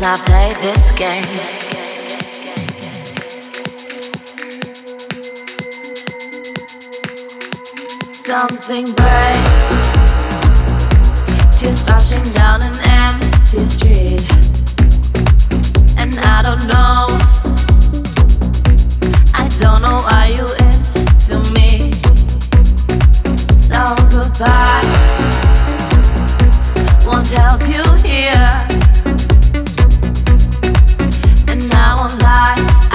Let's not play this game. Something breaks, just rushing down an empty street, and I don't know, I don't know why you into me. Slow goodbyes won't help you here. life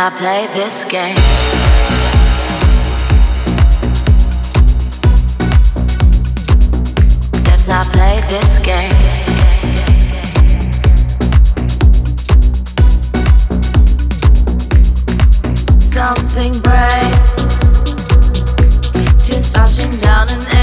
I play this game. Play this game. Something breaks, just rushing down an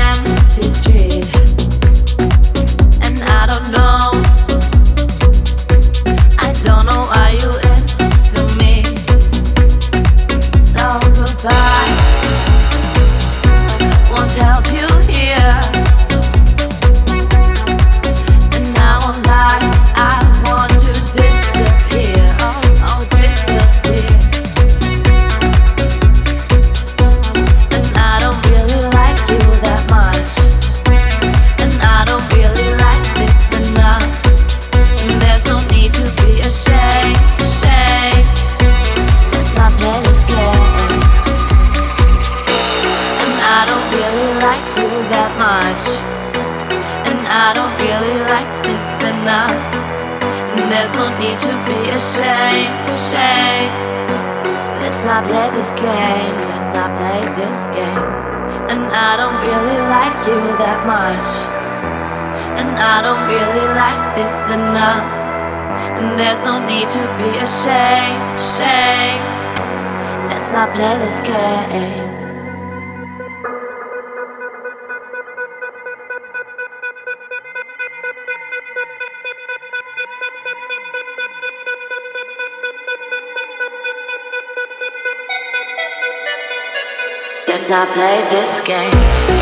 to be ashamed, shame. Let's not play this game. Let's not play this game. And I don't really like you that much. And I don't really like this enough. And there's no need to be ashamed, shame. Let's not play this game. Not play this game.